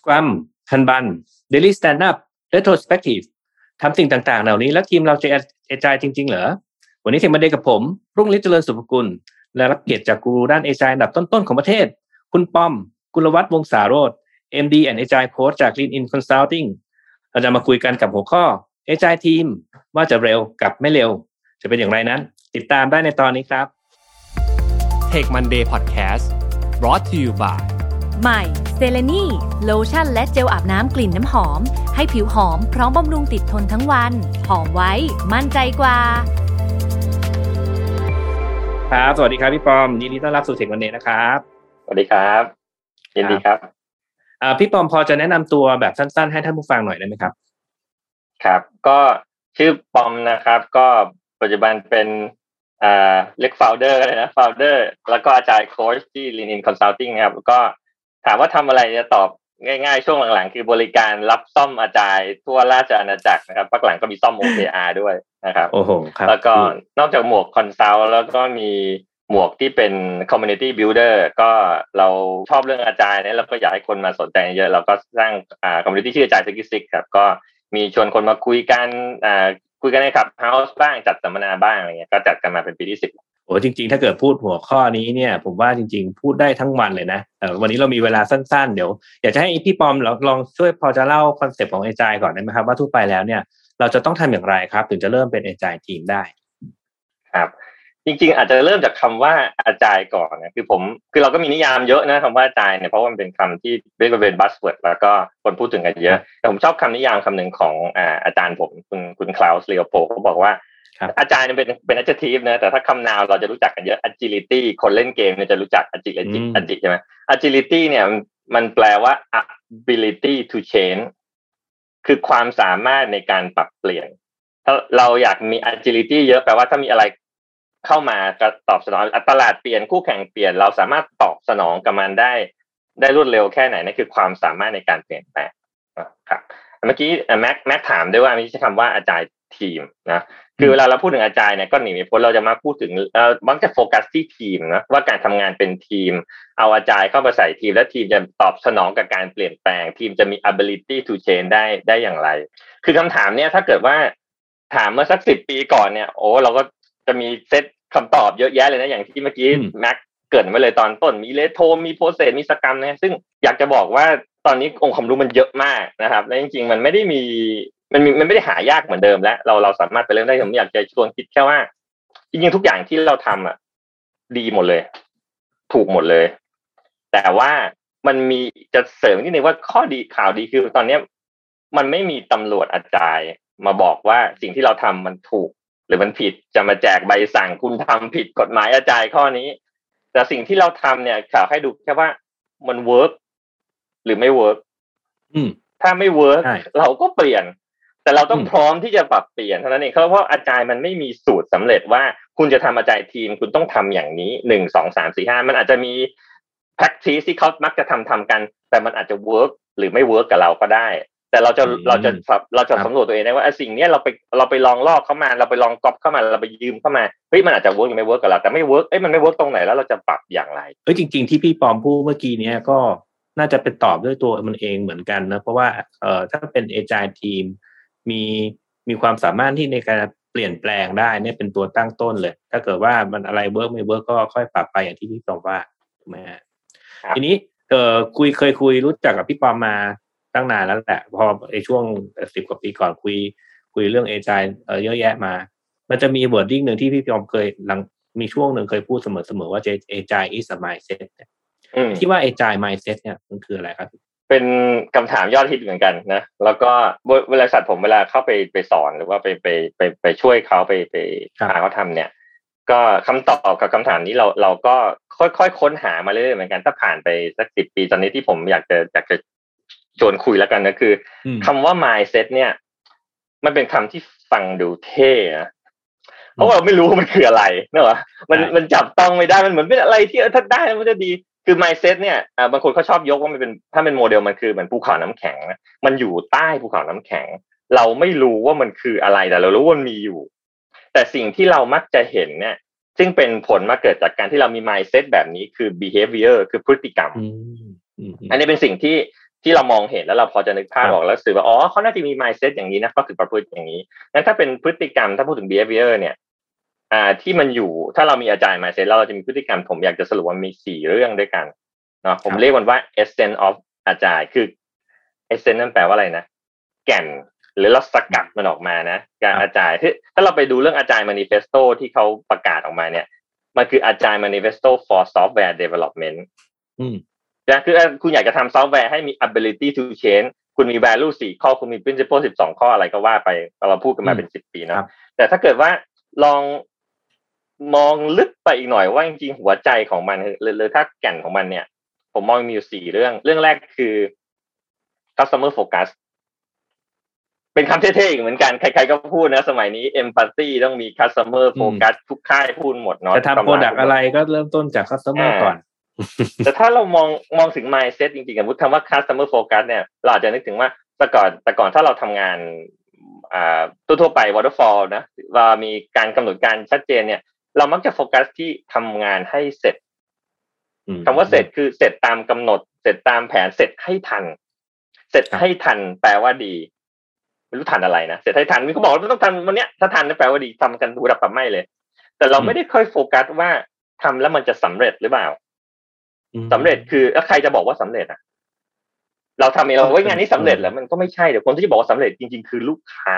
Scrum Kanban Daily Stand Up Retrospective ทำสิ่งต่างๆ เหล่านี้ แล้วทีมเราจะเอจายจริง ๆ เหรอ วันนี้เทมมาเดย์กับผมรุ่งฤทธิ์เจริญสุภกุล และรับเกียรติจากกูรูด้านเอจายอันดับต้น ๆ ของประเทศ คุณป้อม กุลวัฒน์วงศาโรธ MD and Agile Coach จาก Lean In Consulting เราจะมาคุยกันกับหัวข้อ Agile Team ว่าจะเร็วกับไม่เร็ว จะเป็นอย่างไรนั้น ติดตามได้ในตอนนี้ครับ Tech Monday Podcast brought to you by ใหม่เซเลนีโลชั่นและเจลอาบน้ำกลิ่นน้ำหอม ให้ผิวหอมพร้อมบำรุงติดทนทั้งวัน หอมไว้ มั่นใจกว่า ครับ สวัสดีครับพี่ปอม ยินดีต้อนรับสู่ Tech Monday นะครับ สวัสดีครับยินดีครับอ่าพี่ปอมพอจะแนะนำตัวแบบสั้น ๆ ให้ท่านผู้ฟังหน่อยได้ไหมครับ ครับ ก็ชื่อปอมนะครับ ก็ปัจจุบันเป็นอ่าเรียก founder เลยนะ founder แล้วก็ agile coach ที่ Lean In Consulting นะครับ แล้วก็ ถามว่าทำอะไรจะตอบง่ายๆ ช่วงหลังๆ คือบริการรับซ่อม agile ทั่วราชอาณาจักรนะครับพักหลังก็มีซ่อม OKR ด้วยนะครับโอ้โหครับแล้วก็นอกจากหมวก consult แล้วก็มีหมวกที่เป็น community builder ก็เราชอบเรื่อง agile เนี่ยเราก็อยากให้คนมาสนใจเยอะเราก็สร้างอ่า community ชื่อ Agile Sixty Six ครับก็มีชวนคนมาคุยกันอ่าคุยกันใน Clubhouse บ้างจัดสัมมนาบ้างอะไรเงี้ยก็จัดกันมาเป็นปีที่สิบ โอ้จริง ๆ ถ้าเกิดพูดหัวข้อนี้เนี่ย ผมว่าจริง ๆ พูดได้ทั้งวันเลยนะแต่วันนี้เรามีเวลาสั้นๆ เดี๋ยวอยากจะให้พี่ปอมลองลองช่วยพอจะเล่าคอนเซปต์ของ agile ก่อนได้ไหมครับ ว่าทั่วไปแล้วเนี่ย เราจะต้องทำอย่างไรครับ ถึงจะเริ่มเป็น agile team ได้ ครับ จริง ๆ อาจจะเริ่มจากคำว่า agile ก่อนนะคือผมคือเราก็มีนิยามเยอะนะคำว่า agile เนี่ยเพราะมันเป็นคำที่เรียกว่าเป็น buzzword แล้วก็คนพูดถึงกันเยอะแต่ผมชอบคำนิยามคำหนึ่งของอาจารย์ผมคุณคุณ Klaus Leopold เขาบอกว่า agile เนี่ยเป็นเป็น adjective นะแต่ถ้าคำนามเราจะรู้จักกันเยอะ agility คนเล่นเกมเนี่ยจะรู้จัก agility อืม agility ใช่ไหม agility เนี่ยมันมันแปลว่า ability to change คือความสามารถในการปรับเปลี่ยน ถ้าเราอยากมี agility เยอะแปลว่าถ้ามีอะไรเข้ามาก็ตอบสนองตลาดเปลี่ยนคู่แข่งเปลี่ยน เราสามารถตอบสนองกับมันได้ ได้รวดเร็วแค่ไหนนั่นคือความสามารถในการเปลี่ยนแปลงนะครับเมื่อกี้แม็กแม็กถามด้วยว่ามีใช้คำว่าอาจารย์ ทีมนะคือเวลาเราพูดถึงอาจารย์เนี่ยก็หนีไม่พ้นเราจะมาพูดถึงเอ่อมักจะโฟกัสที่ทีมนะว่าการทำงานเป็นทีม เอาอาจารย์เข้ามาใส่ทีม และทีมจะตอบสนองกับการเปลี่ยนแปลง ทีมจะมี ability to change ได้ได้อย่างไร คือคำถามเนี่ยถ้าเกิดว่าถามเมื่อสักสิบปีก่อนเนี่ยโอ้เราก็จะมีเซตคำตอบเยอะแยะเลยนะอย่างที่เมื่อกี้อืมแม็กเกริดไว้เลยตอนต้นมีเลโทมีโปรเซสมีสกรรมนะซึ่งอยากจะบอกว่าตอนนี้องค์ความรู้มันเยอะมากนะครับและจริงๆ มันไม่ได้มี มันมีมันไม่ได้หายากเหมือนเดิมแล้ว เราเราสามารถไปเริ่มได้ผมอยากจะชวนคิดแค่ว่าจริงๆทุกอย่างที่เราทำอะ ดีหมดเลย ถูกหมดเลย แต่ว่ามันมีจะเสริมนิดนึงว่าข้อดีข่าวดีคือตอนเนี้ย มันไม่มีตำรวจ agile มาบอกว่าสิ่งที่เราทำมันถูก หรือมันผิดจะมาแจกใบสั่งคุณทำผิดกฎหมาย agile ข้อนี้ แต่สิ่งที่เราทำเนี่ยเขาให้ดูแค่ว่ามัน work หรือไม่ work อืมถ้าไม่ work ใช่เราก็เปลี่ยน แต่เราต้องอืมพร้อมที่จะปรับเปลี่ยนเท่านั้นเองเพราะว่า agile มันไม่มีสูตรสำเร็จว่าคุณจะทำ agile team คุณต้องทำอย่างนี้หนึ่งสองสามสี่ห้ามันอาจจะมี practice ที่เขามักจะทำทำกัน แต่มันอาจจะ work หรือไม่ work กับเราก็ได้ แต่เราจะอืมเราจะเราจะครับสำรวจตัวเองได้ว่าไอ้สิ่งเนี้ยเราไปเราไปลองลอกเข้ามา เราไปลองก๊อปเข้ามาเราไปยืมเข้ามาเฮ้ยมันอาจจะ work หรือไม่ work กับเราแต่ไม่ work เอ้ยมันไม่ work ตรงไหนแล้วเราจะปรับอย่างไรเอ้ยจริง ๆ ที่พี่ปอมพูดเมื่อกี้เนี้ยก็น่าจะเป็นตอบด้วยตัวมันเองเหมือนกันนะเพราะว่าเอ่อถ้าเป็น agile team มีมีความสามารถที่ในการเปลี่ยนแปลงได้เนี่ยเป็นตัวตั้งต้นเลย ถ้าเกิดว่ามันอะไร work ไม่ work ก็ค่อยปรับไปอย่างที่พี่ปอมว่าถูกไหมฮะครับทีนี้เออคุยเคยคุยรู้จักกับพี่ปอมมาตั้งนานแล้วแหละ พอไอช่วงสิบกว่าปีก่อนคุย คุยเรื่อง agile เออเยอะแยะมา มันจะมี wording หนึ่งที่พี่ปอมเคยหลังมีช่วงหนึ่งเคยพูดเสมอๆว่า agile is a mindset เนี่ยอืมที่ว่า agile mindset เนี่ยมันคืออะไรครับ เป็นคำถามยอดฮิตเหมือนกันนะ แล้วก็บริษัทผมเวลาเข้าไปไปสอนหรือว่าไปไปไปไปช่วยเขาไปไปครับหาเขาทำเนี่ย ก็คำตอบกับคำถามนี้เราเราก็ค่อยๆค้นหามาเรื่อยๆเหมือนกันถ้าผ่านไปสักสิบปีตอนนี้ที่ผมอยากจะอยากจะชวนคุยแล้วกันนะคืออืมคำว่า mindset เนี่ย มันเป็นคำที่ฟังดูเท่นะเพราะว่าเราไม่รู้ว่ามันคืออะไรเนอะวะมันใช่มันจับต้องไม่ได้มันเหมือนเป็นอะไรที่เออถ้าได้มันจะดี คือ mindset เนี่ยอ่าบางคนเขาชอบยกว่ามันเป็นถ้าเป็นโมเดลมันคือเหมือนภูเขาน้ำแข็งนะมันอยู่ใต้ภูเขาน้ำแข็ง เราไม่รู้ว่ามันคืออะไรแต่เรารู้ว่ามันมีอยู่ แต่สิ่งที่เรามักจะเห็นเนี่ย ซึ่งเป็นผลมาเกิดจากการที่เรามี mindset แบบนี้คือ behavior คือพฤติกรรมอืมอืมอันนี้เป็นสิ่งที่ที่เรามองเห็นแล้วเราพอจะนึกภาพออกแล้วสื่อว่าอ๋อเขาน่าจะมี mindset อย่างนี้นะก็คือประพฤติอย่างนี้งั้นถ้าเป็นพฤติกรรมถ้าพูดถึง behavior เนี่ย อ่าที่มันอยู่ถ้าเรามีอาจารย์ mindset แล้วเราจะมีพฤติกรรมผมอยากจะสรุปว่ามีสี่เรื่องด้วยกันเนาะผมเรียกมันว่า essence of อาจารย์คือ essence นั่นแปลว่าอะไรนะ แก่นหรือเราสกัดมันออกมานะการอาจารย์ถ้าเราไปดูเรื่องอาจารย์ manifesto ที่เขาประกาศออกมาเนี่ย มันคืออาจารย์ manifesto for software development อืมนะคือคุณอยากจะทำซอฟต์แวร์ให้มี ability to change คุณมี value สี่ข้อ คุณมี principle สิบสองข้ออะไรก็ว่าไปเราพูดกันมาเป็นสิบปีเนาะแต่ถ้าเกิดว่าลอง มองลึกไปอีกหน่อยว่าจริงๆหัวใจของมันหรือหรือถ้าแก่นของมันเนี่ย ผมมองมีอยู่สี่เรื่อง เรื่องแรกคือ customer focus เป็นคำเท่ๆอีกเหมือนกันใครๆก็พูดนะ สมัยนี้ empathy ต้องมี customer focus ทุกค่ายพูดหมดเนาะจะทำโปรดักอะไรก็เริ่มต้นจาก customer ก่อน แต่ถ้าเรามองมองถึง mindset จริงๆกับคำว่า customer focus เนี่ย เราอาจจะนึกถึงว่าแต่ก่อนแต่ก่อนถ้าเราทำงานอ่าทั่วๆไป waterfall นะว่ามีการกำหนดการชัดเจนเนี่ย เรามักจะโฟกัสที่ทำงานให้เสร็จคำว่าเสร็จคือเสร็จตามกำหนด เสร็จตามแผนเสร็จให้ทัน เสร็จให้ทัน แปลว่าดีไม่รู้ทันอะไรนะเสร็จให้ทันมีเขาบอกว่าต้องทันวันเนี้ยถ้าทันแปลว่าดีทำกันดูดับกับไม่เลย แต่เราไม่ได้ค่อยโฟกัสว่าทำแล้วมันจะสำเร็จหรือเปล่าสำเร็จคือแล้วใครจะบอกว่าสำเร็จอะ เราทำเองเราว่างานนี้สำเร็จแล้วมันก็ไม่ใช่เดี๋ยวคนที่จะบอกว่าสำเร็จจริง ๆ คือลูกค้า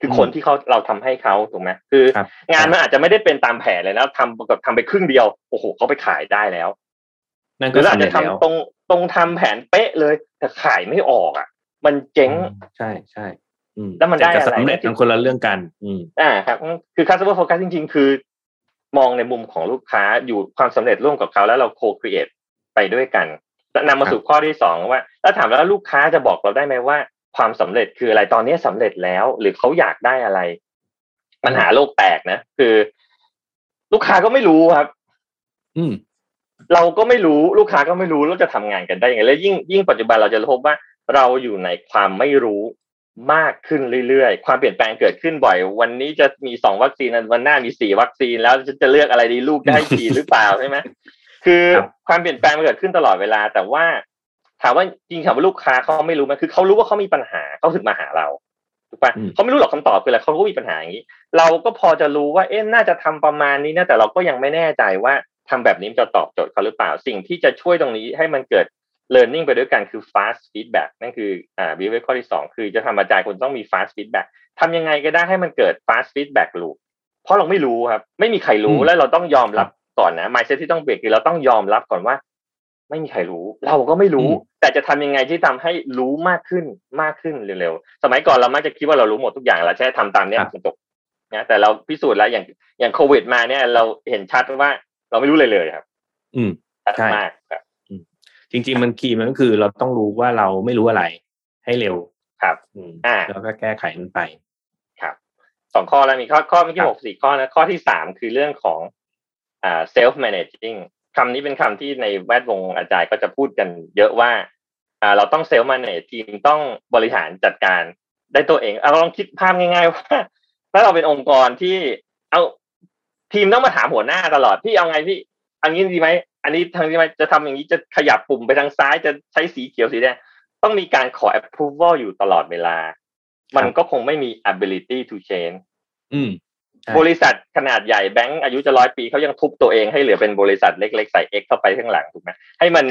คือคนที่เขาเราทำให้เขาถูกไหมคือ งานมันอาจจะไม่ได้เป็นตามแผนเลยนะทำแบบทำไปครึ่งเดียวโอ้โหเขาไปขายได้แล้วนั่นหก็รืออาสำจเร็จะจทำแล้วตรงตรงทำแผนเป๊ะเลย แต่ขายไม่ออกอะ มันเจ๊งใช่ใช่อืมแล้วมันได้แต่อะไรสำเร็จมันคนละเรื่องกัน อืมอ่าครับ คือ customer focus จริง ๆ คือ มองในมุมของลูกค้าอยู่ความสำเร็จร่วมกับเขาแล้วเรา co-create ไปด้วยกันแล้วนำมาสู่ข้อที่สองว่าแล้วถามแล้วลูกค้าจะบอกเราได้ไหมว่า ความสำเร็จคืออะไรตอนนี้สำเร็จแล้วหรือเขาอยากได้อะไร ปัญหาโลกแตกนะคือ ลูกค้าก็ไม่รู้ครับ อืม เราก็ไม่รู้ลูกค้าก็ไม่รู้เราจะทำงานกันได้ยังไงแล้วยิ่งยิ่งปัจจุบันเราจะพบว่า เราอยู่ในความไม่รู้มากขึ้นเรื่อยๆ ความเปลี่ยนแปลงเกิดขึ้นบ่อย วันนี้จะมีสองวัคซีนวันหน้ามีสี่วัคซีนแล้วจะเลือกอะไรดีลูกได้ฉีดหรือเปล่าใช่ไหมคือความเปลี่ยนแปลงมันเกิดขึ้นตลอดเวลา แต่ว่า ถามว่าจริงถามว่าลูกค้าเขาไม่รู้ไหมคือเขารู้ว่าเขามีปัญหาเขาถึงมาหาเราถูกปะเขาไม่รู้หรอกคำตอบคืออะไรเขาก็มีปัญหาอย่างนี้ เราก็พอจะรู้ว่าเอ๊ะน่าจะทำประมาณนี้นะแต่เราก็ยังไม่แน่ใจว่าทำแบบนี้จะตอบโจทย์เขาหรือเปล่า สิ่งที่จะช่วยตรงนี้ให้มันเกิด learning ไปด้วยกันคือ fast feedback นั่นคืออ่า behavior ข้อที่สองคือจะทำอาจารย์คุณต้องมี fast feedback ทำยังไงก็ได้ให้มันเกิด fast feedback loop เพราะเราไม่รู้ครับ ไม่มีใครรู้แล้วเราต้องยอมรับก่อนนะ mindset ที่ต้องเปลี่ยนคือเราต้องยอมรับก่อนว่า ไม่มีใครรู้ เราก็ไม่รู้ แต่จะทำยังไงที่ทำให้รู้มากขึ้นมากขึ้นเร็วๆสมัยก่อนเรามักจะคิดว่าเรารู้หมดทุกอย่างเราแค่ทำตามเนี้ยมันจบนะแต่เราพิสูจน์แล้วอย่างอย่างโควิดมาเนี่ยเราเห็นชัดว่าเราไม่รู้เลยเลยครับ อืมชัดใช่มากครับจริง ๆ มันคีย์มันก็คือเราต้องรู้ว่าเราไม่รู้อะไร ให้เร็วครับ อืมอ่าแล้วก็แก้ไขมันไป ครับสองข้อแล้วมีข้อข้อเมื่อกี้ครับหกสี่ข้อนะข้อที่สามคือเรื่องของอ่า self managing คำนี้เป็นคำที่ในแวดวงอาจารย์ก็จะพูดกัน เยอะว่าอ่าเราต้อง self manage ทีมต้องบริหารจัดการได้ตัวเองเอาลองคิดภาพง่ายๆว่าถ้าเราเป็นองค์กรที่เอาทีมต้องมาถามหัวหน้าตลอดพี่เอาไงพี่อันนี้ดีไหมอันนี้ทางนี้ไหมจะทำอย่างนี้จะขยับปุ่มไปทางซ้ายจะใช้สีเขียวสีแดงต้องมีการขอ approval อยู่ตลอดเวลา มันก็คงไม่มี ability to change อืมใช่ บริษัทขนาดใหญ่แบงก์อายุจะร้อยปีเขายังทุบตัวเองให้เหลือเป็นบริษัทเล็กๆ ใส่ X เข้าไปข้างหลังถูกไหมให้มัน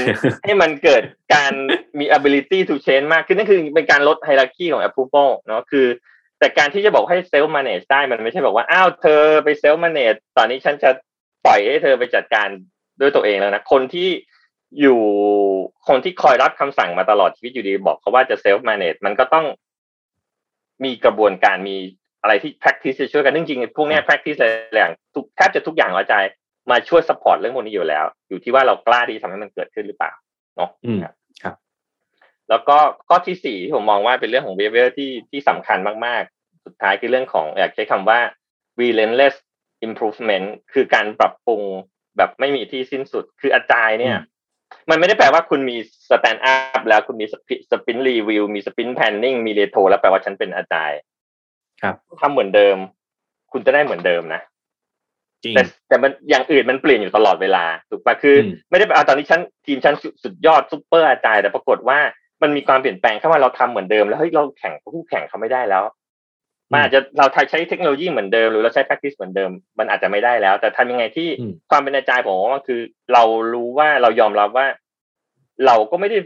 ให้มันเกิดการมี ability to change มากขึ้นนั่นคือเป็นการลด hierarchy ของ approval เนาะคือ แต่การที่จะบอกให้ self manage ได้มันไม่ใช่บอกว่าอ้าวเธอไป self manage ตอนนี้ฉันจะปล่อยให้เธอไปจัดการด้วยตัวเองแล้วนะคนที่อยู่คนที่คอยรับคำสั่งมาตลอดชีวิตอยู่ดีบอกเขาว่าจะ self manage มันก็ต้องมีกระบวนการมี อะไรที่ practice จะช่วยกันจริงๆพวกเนี้ย practice หลายอย่างทุกแทบจะทุกอย่างอาจารย์มาช่วย support เรื่องพวกนี้อยู่แล้ว อยู่ที่ว่าเรากล้าที่จะทำให้มันเกิดขึ้นหรือเปล่าเนาะอืมครับครับ แล้วก็ข้อที่สี่ที่ผมมองว่าเป็นเรื่องของ behavior ที่ที่สำคัญมากๆ สุดท้ายคือเรื่องของอยากใช้คำว่า relentless improvement คือการปรับปรุงแบบไม่มีที่สิ้นสุด คือ agile เนี่ยอืมมันไม่ได้แปลว่าคุณมี stand up แล้วคุณมี sprint review มี sprint planning มีเรโทรแล้วแปลว่าฉันเป็น agile ครับทำเหมือนเดิม คุณจะได้เหมือนเดิมนะจริงแต่แต่มันอย่างอื่นมันเปลี่ยนอยู่ตลอดเวลาถูกปะคืออมไม่ได้แปลว่าตอนนี้ฉันทีมฉันสุดสุดยอด super agile แต่ปรากฏว่ามันมีความเปลี่ยนแปลงเข้ามาเราทำเหมือนเดิม แล้วเฮ้ยเราแข่งกับคู่แข่งเขาไม่ได้แล้วมันอาจจะเราใช้เทคโนโลยีเหมือนเดิมหรือเราใช้ practice เหมือนเดิม มันอาจจะไม่ได้แล้ว แต่ทำยังไงที่อืมความเป็นอาจารย์ผมว่าคือ เรารู้ว่าเรายอมรับว่า เราก็ไม่ได้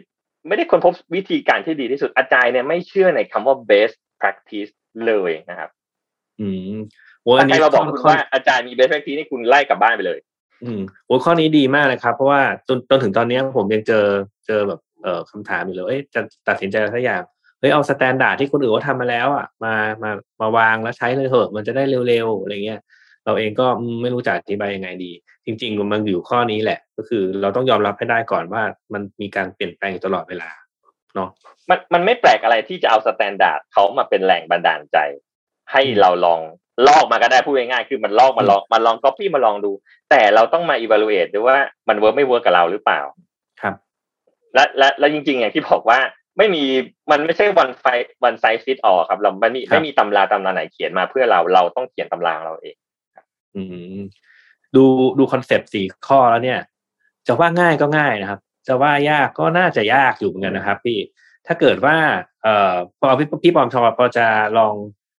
ไม่ได้ค้นพบวิธีการที่ดีที่สุดอาจารย์เนี่ยไม่เชื่อในคำว่า best practice เลยนะครับ อืมโอ้อัถ้านใครนี้มาบอกข้คุณข้ว่าอาจารย์มี best practice นี่คุณไล่กลับบ้านไปเลย อืมโอ้ข้อนี้ดีมากเลยครับ เพราะว่าจนจนถึงตอนนี้ผมยังเจอเจอแบบเอ่อคำถามอยู่เลยเอ้ยจะตัดสินใจอะไรสักอย่างเฮ้ยเอา standard ที่คนอื่นเขาทำมาแล้วอะมามามาวางแล้วใช้เลยเถอะมันจะได้เร็วๆอะไรเงี้ยเราเองก็อืมไม่รู้จะอธิบายยังไงดี จริง ๆ มันอยู่ข้อนี้แหละ ก็คือเราต้องยอมรับให้ได้ก่อนว่ามันมีการเปลี่ยนแปลงอยู่ตลอดเวลา เนาะมันมันไม่แปลกอะไรที่จะเอา standard เขามาเป็นแรงบันดาลใจ ให้เราลองลอกมาก็ได้พูดง่ายๆคือมันลอกมาลองมาลองก๊อปปี้มาลองดู แต่เราต้องมา evaluate ด้วยว่ามัน work ไม่ work กับเราหรือเปล่าครับ และและและจริงๆอย่างที่บอกว่าไม่มีมันไม่ใช่ one size one size fit all ครับ เราไม่มีครับไม่มีตำราตำราไหนเขียนมาเพื่อเราเราต้องเขียนตำราของเราเองอืมดูดูคอนเซปต์สี่ข้อแล้วเนี่ย จะว่าง่ายก็ง่ายนะครับ จะว่ายากก็น่าจะยากอยู่เหมือนกันนะครับ พี่ ถ้าเกิดว่าเอ่อพอพี่พี่ปอมชอพอจะลอง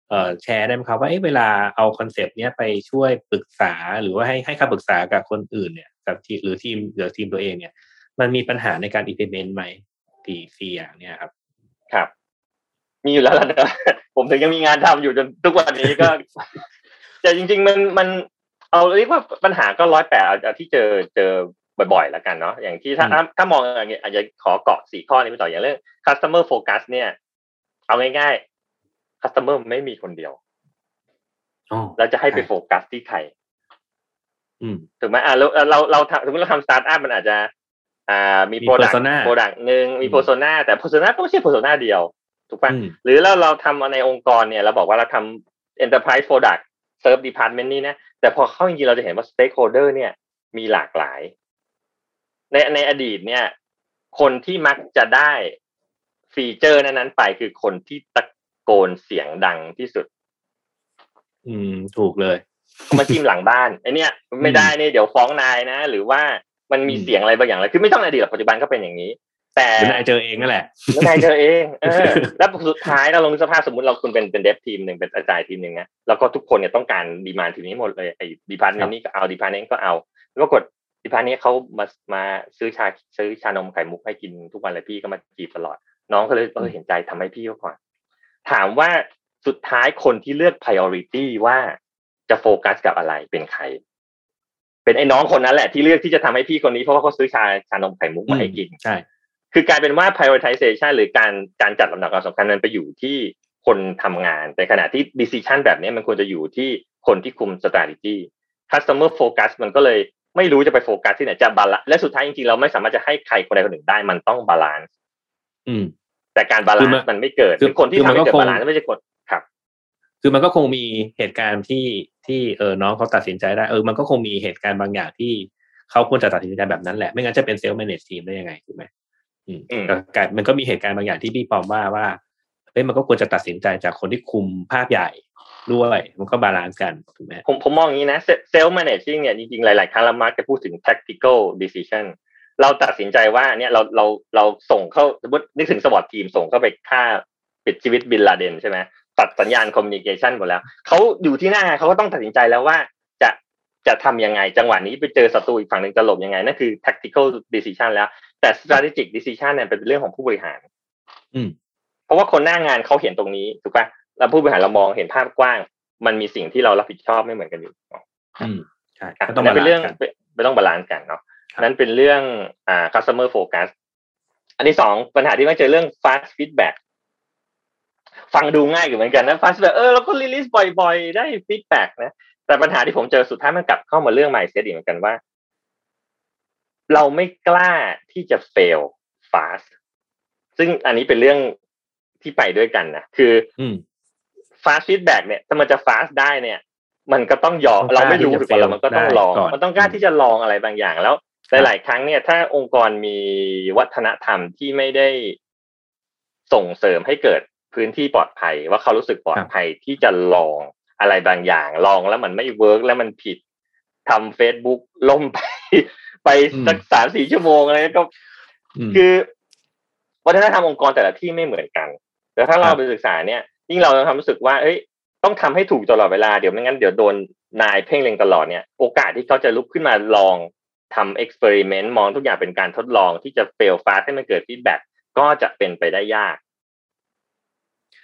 เอ่อแชร์ได้ไหมครับว่าเอ๊ะเวลาเอาคอนเซปต์เนี้ยไปช่วยปรึกษาหรือว่าให้ให้คำปรึกษากับคนอื่นเนี่ยกับทีหรือทีมหรือทีมตัวเองเนี่ย มันมีปัญหาในการ implement ไหมสี่สี่อย่างเนี่ยครับ ครับ มีอยู่แล้วล่ะนะผมถึงยังมีงานทำอยู่จนทุกวันนี้ก็ แต่จริง ๆ มันมันเอาเรียกว่าปัญหาก็ร้อยแปดเอาที่เจอเจอ บ่อยๆ แล้วกันเนาะอย่างที่ถ้าอืมถ้ามองอย่างเงี้ยอาจจะขอเกาะสี่ข้อนี้ไปต่ออย่างเรื่อง customer focus เนี่ย เอาง่ายๆ customer ไม่มีคนเดียวอ๋อเราจะให้ไปใช่โฟกัสที่ใครอืมถูกไหมอ่าเราเราเราทำสมมติเราทำสตาร์ทอัพมันอาจจะอ่ามีมีโปรดักต์ persona โปรดักต์หนึ่งมีอืมโ e ร s o นาแต่โ e ร s o นาก็ไม่ใช่โ e ร s o นาเดียว ถูกปะอืมหรือเราเราทำในองค์กรเนี่ย เราบอกว่าเราทำ enterprise product serve department นี่นะ แต่พอเข้าจริงๆเราจะเห็นว่า stakeholder เนี่ยมีหลากหลาย ในในอดีตเนี่ย คนที่มักจะได้ฟีเจอร์นั้นๆไปคือคนที่ตะโกนเสียงดังที่สุด อืม ถูกเลยเขามาจิ้มหลังบ้านไอเนี่ยไม่ได้เนี่ยเดี๋ยวฟ้องนายนะ หรือว่ามันมีอืมเสียงอะไรบางอย่างเลยคือไม่ต้องในอดีตหรอกปัจจุบันก็เป็นอย่างนี้ แต่หรือนายเจอเองนั่นแหละแล้วนายเจอเองเออแล้วสุดท้ายเราลองนึกสภาพสมมติเราคุณเป็นเป็น dev team หนึ่งเป็น agile team หนึ่งนะแล้วก็ทุกคนเนี่ยต้องการ demand ทีมนี้หมดเลยไอ้ department นี้ก็เอา department ก็เอาแล้วปรากฏ depart นี้เขามามาซื้อชาซื้อชานมไข่มุกให้กินทุกวันเลยพี่ก็มาจีบตลอด น้องก็เลยเออเห็นใจทำให้พี่ก็ก่อน ถามว่าสุดท้ายคนที่เลือก priority ว่าจะโฟกัสกับอะไรเป็นใคร เป็นไอ้น้องคนนั้นแหละที่เลือกที่จะทำให้พี่คนนี้เพราะว่าเขาซื้อชาชานมไข่มุกมาให้กินใช่คือกลายเป็นว่า prioritization หรือการการจัดลำดับความสำคัญมันไปอยู่ที่คนทำงานแต่ขณะที่ decision แบบนี้มันควรจะอยู่ที่คนที่คุม strategy customer focus มันก็เลย ไม่รู้จะไปโฟกัสที่ไหนจะ balance และสุดท้ายจริงๆเราไม่สามารถจะให้ใครคนใดคนหนึ่งได้ มันต้อง balance อืมแต่การ balance มันไม่เกิดคือคือคนที่คือมัทำนก็ให้เกิด balance ไม่ใช่คนครับ คือมันก็คงมีเหตุการณ์ที่ที่เออน้องเขาตัดสินใจได้เออมันก็คงมีเหตุการณ์บางอย่างที่เขาควรจะตัดสินใจแบบนั้นแหละไม่งั้นจะเป็น self-managed team ได้ยังไงถูกไหมอืมอืมแต่กลายมันก็มีเหตุการณ์บางอย่างที่พี่ปอมว่าว่าเฮ้ยมันก็ควรจะตัดสินใจจากคนที่คุมภาพใหญ่ ด้วยมันก็ balance กันถูกไหมผมผมมองอย่างนี้นะเซลล์ managing เนี่ยจริงๆ หลาย ๆ ครั้งเรามักจะพูดถึง tactical decision เราตัดสินใจว่าเนี่ยเราเราเราส่งเข้าสมมตินึกถึง SWAT team ส่งเข้าไปฆ่าปิดชีวิตบินลาเดนใช่ไหมตัดสัญญาณ communication หมดแล้วเขาอยู่ที่หน้างานเขาก็ต้องตัดสินใจแล้วว่าจะจะทำยังไง จังหวะนี้ไปเจอศัตรูอีกฝั่งหนึ่งจะหลบยังไง นั่นคือ tactical decision แล้ว แต่ strategic decision เนี่ยเป็นเรื่องของผู้บริหาร อืมเพราะว่าคนหน้างานเขาเห็นตรงนี้ถูกปะ แล้วผู้บริหารเรามองเห็นภาพกว้าง มันมีสิ่งที่เรารับผิดชอบไม่เหมือนกันอยู่อืมใช่อะก็ต้อง balance กันไม่ต้อง balance กันเนาะครับนั่นเป็นเรื่องอ่า customer focus อันที่สองปัญหาที่ไม่เจอเรื่อง fast feedback ฟังดูง่ายอยู่เหมือนกันนะ fast feedback เออเราก็ release บ่อยๆ ได้ feedback นะแต่ปัญหาที่ผมเจอสุดท้ายมันกลับเข้ามาเรื่อง mindset อีกเหมือนกันว่า เราไม่กล้าที่จะ fail fast ซึ่งอันนี้เป็นเรื่องที่ไปด้วยกันนะคือ อืม fast feedback เนี่ยถ้ามันจะ fast ได้เนี่ย มันก็ต้องยอมต้องกล้าเราไม่รู้ที่จะถูกป่ะเรามันก็ต้อง fail ลองได้ก่อนมันต้องกล้าที่จะลองอะไรบางอย่างแล้วหลาย ๆ ครั้งเนี่ย ถ้าองค์กรมีวัฒนธรรมที่ไม่ได้ส่งเสริมให้เกิดพื้นที่ปลอดภัย ว่าเขารู้สึกปลอดภัยที่จะลองอะไรบางอย่าง ลองแล้วมันไม่เวิร์กแล้วมันผิดทำ Facebook ล่มไปไปสักสามสี่ชั่วโมงอะไรก็อืมคือวัฒนธรรมองค์กรแต่ละที่ไม่เหมือนกัน แล้วถ้าเราไปศึกษาเนี่ย ยิ่งเราทำรู้สึกว่าเอ้ยต้องทำให้ถูกตลอดเวลาเดี๋ยวไม่งั้นเดี๋ยวโดนนายเพ่งเล็งตลอดเนี่ยโอกาสที่เขาจะลุกขึ้นมาลองทำ experiment มองทุกอย่างเป็นการทดลองที่จะ fail fast ให้มันเกิด feedback ก็จะเป็นไปได้ยาก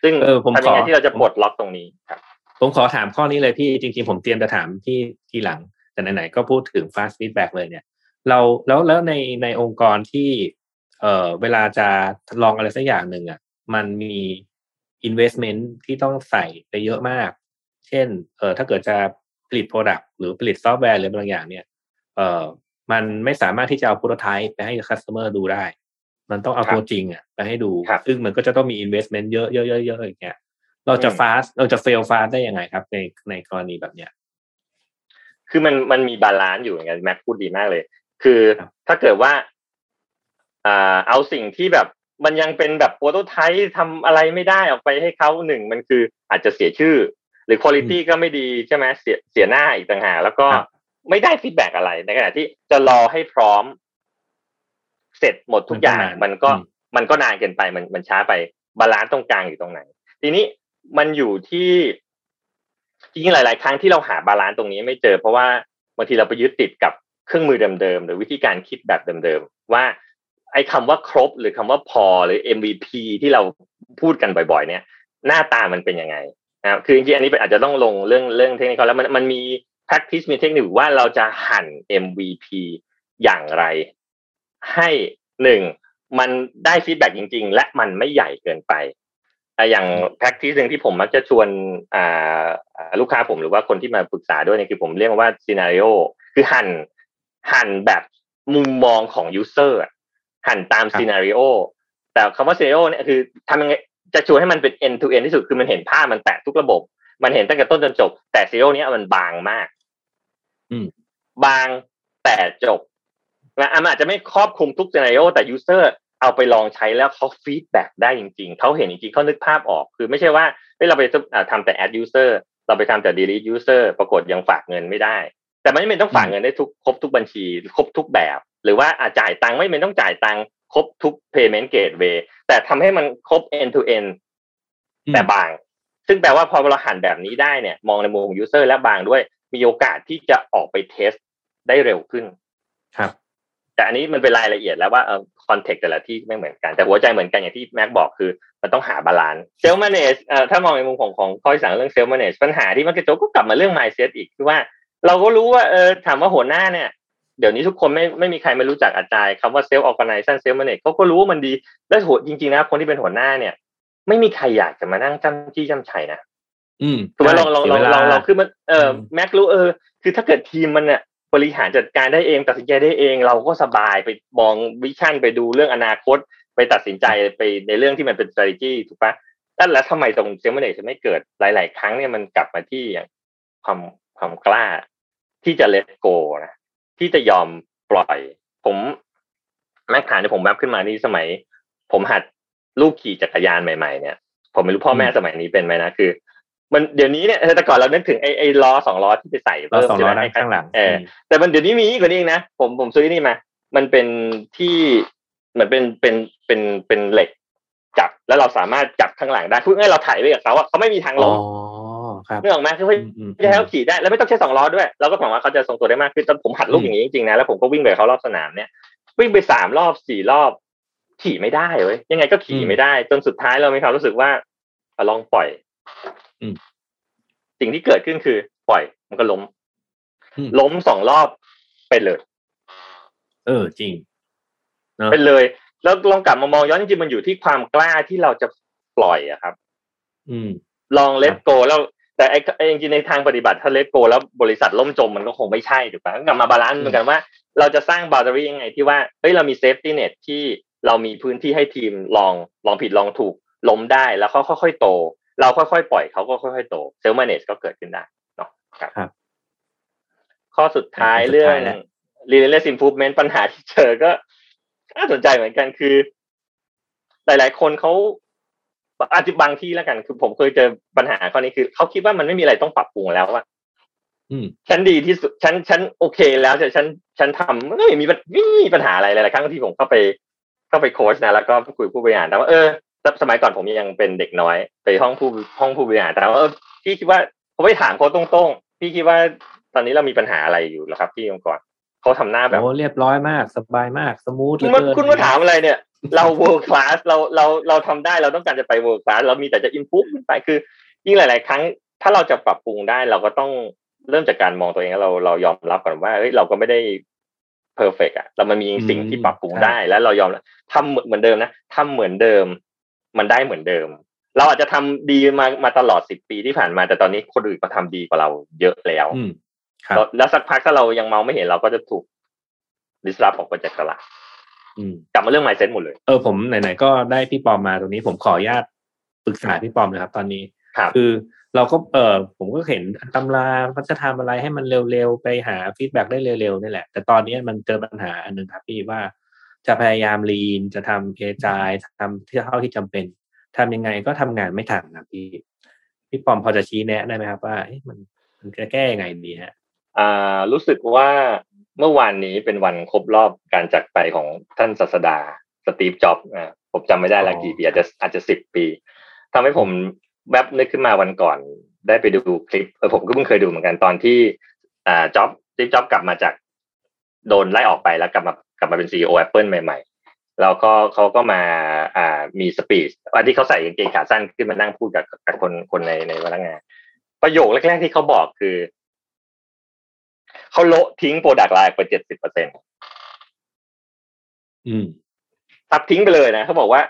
ซึ่งเออผมขอทำยังไงที่เราจะปลดล็อกตรงนี้ครับ ผมขอถามข้อนี้เลยพี่จริง ๆ ผมเตรียมจะถามที่ทีหลัง แต่ไหนๆก็พูดถึง fast feedback เลยเนี่ย เราแล้วแล้วในในองค์กรที่ เอ่อเวลาจะลองอะไรสักอย่างหนึ่งอะ มันมี investment ที่ต้องใส่ไปเยอะมาก เช่น เออถ้าเกิดจะผลิต product หรือผลิตซอฟต์แวร์หรือบางอย่างเนี่ย เออมันไม่สามารถที่จะเอา prototype ไปให้ customer ดูได้ มันต้องเอาครับตัวจริงอะไปให้ดูครับซึ่งมันก็จะต้องมี investment เยอะๆๆๆอย่างเงี้ย เราจะอืม fast เราจะ fail fast ได้ยังไงครับ ในในกรณีแบบเนี้ย คือมันมันมี balance อยู่อย่างเงี้ยแม็กพูดดีมากเลย คือครับถ้าเกิดว่าอ่าเอาสิ่งที่แบบ มันยังเป็นแบบ prototype ทำอะไรไม่ได้ออกไปให้เขาหนึ่งมันคืออาจจะเสียชื่อ หรือคุณ i t y ก็ไม่ดีใช่ไหมเสียเสียหน้าอีกต่างหากแล้วก็ครับไม่ได้ feedback อะไรในขณะที่จะรอให้พร้อม เสร็จหมดทุกอย่างมันก็อืมมันก็นานเกินไปมันมันช้าไป balance ตรงกลางอยู่ตรงไหน ทีนี้มันอยู่ที่จริงๆหลาย ๆ ครั้งที่เราหา balance ตรงนี้ไม่เจอ เพราะว่าบางทีเราไปยึดติดกับเครื่องมือเดิมๆหรือวิธีการคิดแบบเดิมๆว่า ไอ้คำว่าครบหรือคำว่าพอหรือ MVP ที่เราพูดกันบ่อย ๆ เนี่ย หน้าตามันเป็นยังไงนะครับคือจริงๆอันนี้อาจจะต้องลงเรื่องเรื่องเทคนิคแล้วมันมันมี practice มีเทคนิคว่าเราจะหั่น MVP อย่างไร ให้หนึ่งมันได้ฟีดแบ็จริง ๆ และมันไม่ใหญ่เกินไปอ่อย่าง practice หนึ่งที่ผมมักจะชวนลูกค้าผมหรือว่าคนที่มาปรึกษาด้วยเนี่ยคือผมเรียกว่า scenario คือหั่นหั่นแบบมุมมองของ user อะ หั่นตามครับ scenario แต่คำว่า scenario เนี่ยคือทำยังไงจะชวนให้มันเป็น end to end ที่สุดคือมันเห็นภาพมันแตะทุกระบบ มันเห็นตั้งแต่ต้นจนจบ แต่ scenario เนี้ยมันบางมากอืมบางแต่จบนะอะมันอาจจะไม่ครอบคลุมทุก scenario แต่ user เอาไปลองใช้แล้วเขาฟีดแบ็ได้จริง ๆ เขาเห็นจริงๆเขานึกภาพออก คือไม่ใช่ว่าเฮ้ยเราไปอะทำแต่ add user เราไปทำแต่ delete user ปรากฏยังฝากเงินไม่ได้ แต่ไม่จำเป็นต้องฝากเงินได้ทุกครบทุกบัญชี ครบทุกแบบ หรือว่าอาจ่ายตังค์ไม่จำเป็นต้องจ่ายตังค์ครบทุก payment gateway แต่ทำให้มันครบ end to end อืมแต่บาง ซึ่งแปลว่าพอเราหั่นแบบนี้ได้เนี่ย มองในมุมของ user และบางด้วย มีโอกาสที่จะออกไป test ได้เร็วขึ้น ครับ แต่อันนี้มันเป็นรายละเอียดแล้วว่าเออ context แต่ละที่ไม่เหมือนกัน แต่หัวใจเหมือนกันอย่างที่แม็กบอกคือมันต้องหา balance self-manage เอ่อถ้ามองในมุมของของข้อที่สามเรื่อง self-manage ปัญหาที่มันกระจกก็กลับมาเรื่อง mindset อีกคือว่า เราก็รู้ว่าเออถามว่าหัวหน้าเนี่ย เดี๋ยวนี้ทุกคนไม่ไม่มีใครไม่รู้จักอาจารย์คำว่าเซลล์ออ g a แ i น a t เซลล์แมเนจเขาก็รู้ว่ามันดีและหัวจริงๆนะคนที่เป็นหัวหน้าเนี่ย ไม่มีใครอยากจะมานั่งจ้ำจี้จ้ำไชนะอืมถูกไหมลองลองลองลองลองคือมันเอออืมแม็กรู้เออ คือถ้าเกิดทีมมันเนี่ยบริหารจัดการได้เองตัดสินใจได้เอง เราก็สบายไปมอง vision ไปดูเรื่องอนาคต ไปตัดสินใจไปในเรื่องที่มันเป็น strategy ถูกปะแล้วแล้วทำไมตรงเซมเมอร์เนจะไม่เกิดหลาย ๆ ครั้งเนี่ยมันกลับมาที่อย่างความความกล้าที่จะ let go นะ ที่จะยอมปล่อย ผมแม็กถามที่ผมแวบขึ้นมานี่สมัย ผมหัดลูกขี่จักรยานใหม่ๆเนี่ย ผมไม่รู้พ่อแม่สมัยนี้เป็นไหมนะคือ มันเดี๋ยวนี้เนี่ยเออแต่ก่อนเรานึกถึงไอ้ไอ้ล้อสองล้อที่ไปใส่เราเพิ่มสองใช่ล้ไหอมด้านข้างหลังเออแต่มันเดี๋ยวนี้มีกว่านี้อีกนะผมผมซื้อนี่มา มันเป็นที่เหมือนเป็นเป็นเป็นเป็นเหล็กจับแล้วเราสามารถจับข้างหลังได้พูดง่ายๆเราถ่ายไปกับเขาอะเขาไม่มีทางลอ๋อง ครับนึกออกไหมคืออืมอืมจะให้เขาขี่ได้แล้วไม่ต้องใช้สองล้อด้วย เราก็หวังว่าเขาจะทรงตัวได้มากขึ้นตอนผมหัดลูกอย่างนี้จริงๆนะแล้วผมก็วิ่งไปกับเขารอบสนามเนี่ยวิ่งไปสามรอบสี่รอบ ขี่ไม่ได้เว้ยยังไงก็ขี่ไม่ได้ จนสุดท้ายเรามีความรู้สึกว่าเอาลองปล่อยอืมสิ่งที่เกิดขึ้นคือ ปล่อย มันก็ล้มอืมล้มสองรอบไปเลย เออ จริงเนอะไปเลย แล้วลองกลับมามองย้อนจริงๆมันอยู่ที่ความกล้าที่เราจะปล่อยอะครับ อืม ลอง let go แล้ว แต่ไอ้ไอ้จริงๆในทางปฏิบัติถ้า let go แล้วบริษัทล่มจมมันก็คงไม่ใช่ถูกปะก็กลับมา balance เหมือนกันว่า เราจะสร้างบา u เ d อรี่ยังไงที่ว่าเฮ้ยเรามี safety net ที่เรามีพื้นที่ให้ทีมลองลองผิดลองถูกล้มได้แล้วเขาค่อยๆโต เราค่อยๆปล่อยเขาก็ค่อยๆโต self-manage ก็เกิดขึ้นได้เนาะครับครับข้อสุดท้ายข้อสุดเรื่องท้ายแล้ว relentless improvement ปัญหาที่เจอก็น่าสนใจเหมือนกันคือ หลายๆคนเขา อาจจะบางที่แล้วกัน คือผมเคยเจอปัญหาข้อนี้คือเขาคิดว่ามันไม่มีอะไรต้องปรับปรุงแล้วอะอืมฉันดีที่สุดฉันฉันโอเคแล้วแต่ฉันฉันทำไม่มีปัญไม่มีปัญหาอะไรเลยหลายครั้งที่ผมเข้าไปก็ไปโค้ชนะแล้วก็คุยผู้บริหารแต่ว่าเออสมัยก่อนผมยังเป็นเด็กน้อย ไปห้องผู้ห้องผู้บริหารแต่ว่าเออพี่คิดว่าผมไปถามเขาตรงๆ พี่คิดว่าตอนนี้เรามีปัญหาอะไรอยู่หรอครับที่องค์กรเขาทำหน้าแบบโอ้เรียบร้อยมาก สบายมากสมูทคุณมาคุณมาถามอะไรเนี่ย เรา world class เราเราเราทำได้เราต้องการจะไป world class เรามีแต่จะ improve ขึ้นไปคือยิ่งหลาย ๆ ครั้ง ถ้าเราจะปรับปรุงได้เราก็ต้องเริ่มจากการมองตัวเองเราเรายอมรับก่อนว่าเฮ้ยเราก็ไม่ได้ perfect อะเรามันมีสิ่งที่ปรับปรุงได้แล้วเรายอมทำเหมือนเดิมนะทำเหมือนเดิม มันได้เหมือนเดิม เราอาจจะทำดีมามาตลอดสิบปีที่ผ่านมาแต่ตอนนี้คนอื่นก็ทำดีกว่าเราเยอะแล้วแล้วสักพักถ้าเรายังเมาไม่เห็นเราก็จะถูก disrupt ออกไปจากตลาด กลับมาเรื่อง mindset หมดเลย เออผมไหนๆก็ได้พี่ปอมมาตรงนี้ผมขออนุญาตปรึกษาพี่ปอมเลยครับตอนนี้คือเราก็เออผมก็เห็นตำราพัฒทำอะไรให้มันเร็วๆ ไปหา feedback ได้เร็วๆนี่แหละ แต่ตอนนี้มันเจอปัญหาอันหนึ่งครับพี่ว่าจะพยายาม lean จะทำพยายามทำที่เท่าที่จำเป็นทำยังไงก็ทำงานไม่ทันนะพี่ พี่ปอมพอจะชี้แนะได้ไหมครับว่ามันมันจะแก้ยังไงดีฮะอ่ารู้สึกว่า เมื่อวานนี้เป็นวันครบรอบการจากไปของท่านศาสดาสตีฟจ็อบส์นะผมจำไม่ได้ละกี่ปีอาจจะอาจจะสิบปีทำให้ผมแวบนึกขึ้นมาวันก่อน ได้ไปดูคลิปเออผมก็เพิ่งเคยดูเหมือนกันตอนที่อ่าจ็อบสตีฟจ็อบกลับมาจากโดนไล่ออกไปแล้วกลับมากลับมาเป็นซีอีโอแอปเปิลใหม่ ๆ แล้วก็เขาก็มาอ่ามี speech วันที่เขาใส่กางเกงขาสั้นขึ้นมานั่งพูดกับกับคนคนในในพนักงาน ประโยคแรกๆที่เขาบอกคือ เขาโละทิ้ง product line ไปเจ็ดสิบเปอร์เซ็นต์ตัดทิ้งไปเลยนะเขาบอกว่า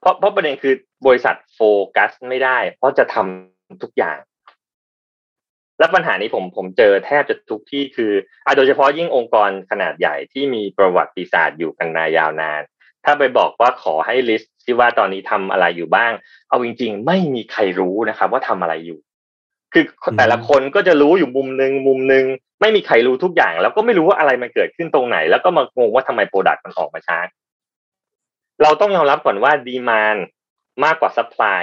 เพราะเพราะประเด็นคือบริษัทโฟกัสไม่ได้ เพราะจะทำทุกอย่าง และปัญหานี้ผมผมเจอแทบจะทุกที่คืออะโดยเฉพาะยิ่งองค์กรขนาดใหญ่ที่มีประวัติศาสตร์อยู่กันมายาวนาน ถ้าไปบอกว่าขอให้ list ที่ว่าตอนนี้ทำอะไรอยู่บ้าง เอาจริง ๆ ไม่มีใครรู้นะครับ ว่าทำอะไรอยู่ คือแต่ละคนก็จะรู้อยู่มุมหนึ่งมุมหนึ่ง ไม่มีใครรู้ทุกอย่าง แล้วก็ไม่รู้ว่าอะไรมันเกิดขึ้นตรงไหน แล้วก็มางงว่าทำไม product มันออกมาช้าเราต้องยอมรับก่อนว่า demand มากกว่า supply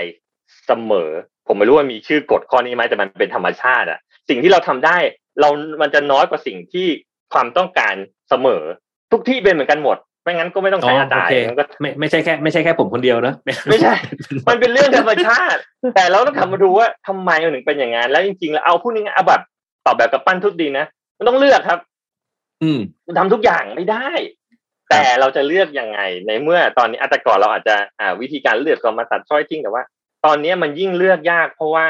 เสมอ ผมไม่รู้ว่ามีชื่อกฎข้อนี้ไหมแต่มันเป็นธรรมชาติอะสิ่งที่เราทำได้ เรามันจะน้อยกว่าสิ่งที่ความต้องการเสมอ ทุกที่เป็นเหมือนกันหมดไม่งั้นก็ไม่ต้องใช้อาจารย์ก็ไม่ไม่ใช่แค่ไม่ใช่แค่ผมคนเดียวนะไม่ใช่ มันเป็นเรื่องธรรมชาติ แต่เราต้องทำมาดูว่าทำไมมันถึงเป็นอย่างนั้นแล้วจริงๆแล้วเอาพูดง่ายๆเอาแบบ ตอบแบบกับปั้นทุกดีนะมันต้องเลือกครับ อืมทำทุกอย่างไม่ได้ แต่เราจะเลือกยังไง ในเมื่อตอนนี้อัตก่อนเราอาจจะอ่าวิธีการเลือกก็มาตัดช้อยทิ้งแต่ว่า ตอนนี้มันยิ่งเลือกยาก เพราะว่า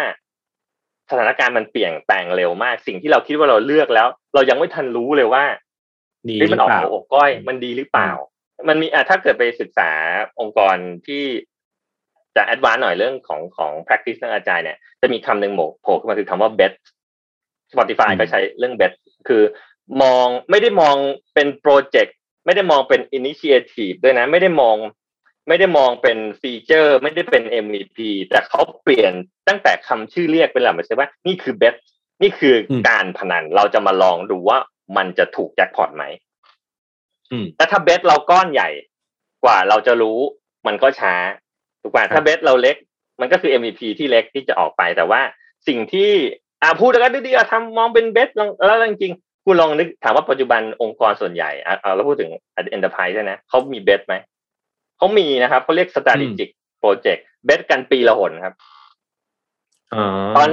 สถานการณ์มันเปลี่ยนแปลงเร็วมาก สิ่งที่เราคิดว่าเราเลือกแล้ว เรายังไม่ทันรู้เลยว่าดีมันออกหัวออกก้อย มันดีหรือเปล่า มันมีอ่าถ้าเกิดไปศึกษาองค์กรที่จะ advance หน่อยเรื่องของของ practice เรื่อง Agile เนี่ย จะมีคำหนึ่งโผล่ขึ้นมาคือคำว่า bet Spotify ก็ใช้เรื่อง bet คือมองไม่ได้มองเป็น project ไม่ได้มองเป็น initiative ด้วยนะ ไม่ได้มอง ไม่ได้มองเป็น feature ไม่ได้เป็น MVP แต่เขาเปลี่ยนตั้งแต่คำชื่อเรียกเป็นหลักมาใช่ว่านี่คือเบสนี่คือการพนันเราจะมาลองดูว่ามันจะถูกแจ็คพอตไหมแต่ถ้าเบสเราก้อนใหญ่กว่าเราจะรู้มันก็ช้าถูกป่ะถ้าเบสเราเล็ก มันก็คือ MVP ที่เล็กที่จะออกไปแต่ว่าสิ่งที่ อ่าพูดกันดีๆทำมองเป็นเบสแล้วจริงๆคุณลองนึกถามว่าปัจจุบันองค์กรส่วนใหญ่อ่าเราพูดถึง enterprise ใช่ไหมเขามีเบสไหมเขามีนะครับเขาเรียก strategic project bet กันปีละหนครับตอน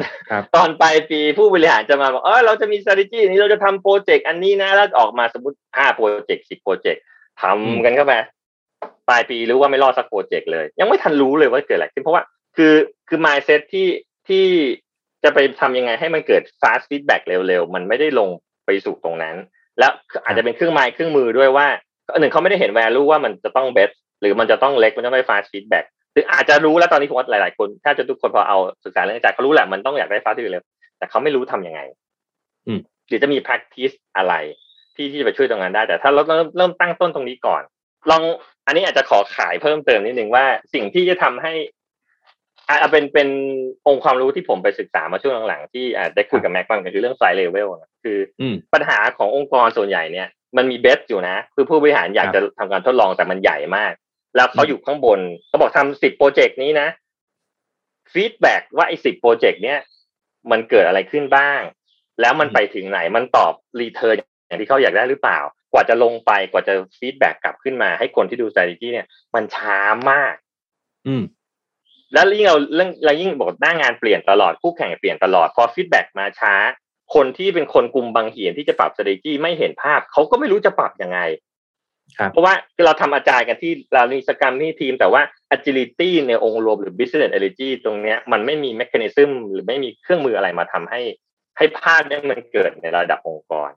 ตอนปลายปีผู้บริหารจะมาบอกเออเราจะมี strategy นี้เราจะทำ project อันนี้นะแล้วออกมาสมมติห้า project สิบ project ทำกันเข้าไปปลายปีรู้ว่าไม่รอดสัก project เลย ยังไม่ทันรู้เลยว่าเกิดอะไรขึ้นเพราะว่าคือคือ mindset ที่ที่ จะไปทำยังไงให้มันเกิด fast feedback เร็วๆ มันไม่ได้ลงไปสู่ตรงนั้น แล้วอาจจะเป็นเครื่องไม้เครื่องมือด้วยว่าหนึ่งเขาไม่ได้เห็น value ว่ามันจะต้อง best หรือมันจะต้องเล็กมันจะไม่ fast feedback หรืออาจจะรู้แล้วตอนนี้ผมว่าหลายๆ คนถ้าจะทุกคนพอเอาศึกษาเรื่องจากเขารู้แหละมันต้องอยากได้ fast feedback เร็วแต่เขาไม่รู้ทํำยังไงหรือจะมี practice อะไร ที่ที่จะไปช่วยตรงนั้นได้ แต่ถ้าเราเริ่มเริ่มตั้งต้นตรงนี้ก่อน ลองอันนี้อาจจะขอขายเพิ่มเติมนิดนึงว่าสิ่งที่จะทำให้ อ่าเป็นเป็นองค์ความรู้ที่ผมไปศึกษามาช่วงหลังๆที่อ่าได้คุยกับแม็กบ้างก็คือเรื่องไซเลเวลคือปัญหาขององค์กรส่วนใหญ่เนี่ยมันมี bet อยู่นะ คือผู้บริหารอยากจะทำการทดลองแต่มันใหญ่มาก แล้วเขาอยู่ข้างบนเขาบอกทำสิบ project นี้นะ feedback ว่าไอ้สิบ project เนี้ยมันเกิดอะไรขึ้นบ้าง แล้วมันไปถึงไหนมันตอบ return อย่างที่เขาอยากได้หรือเปล่า กว่าจะลงไปกว่าจะ feedback กลับขึ้นมาให้คนที่ดู strategy เนี่ย มันช้ามาก อืม แล้วยิ่งเราเรื่องเรายิ่งบอกหน้างานเปลี่ยนตลอดคู่แข่งเปลี่ยนตลอดพอ feedback มาช้า คนที่เป็นคนกลุ่มบางเหียนที่จะปรับ strategy ไม่เห็นภาพเขาก็ไม่รู้จะปรับยังไงครับเพราะว่าเราทำอาจารย์กันที่เรามีสกรรมที่ทีม แต่ว่า agility ในองค์รวมหรือ business agility ตรงเนี้ยมันไม่มี mechanism หรือไม่มีเครื่องมืออะไรมาทำให้ ให้ภาพเนี่ยมันเกิดในระดับองค์กร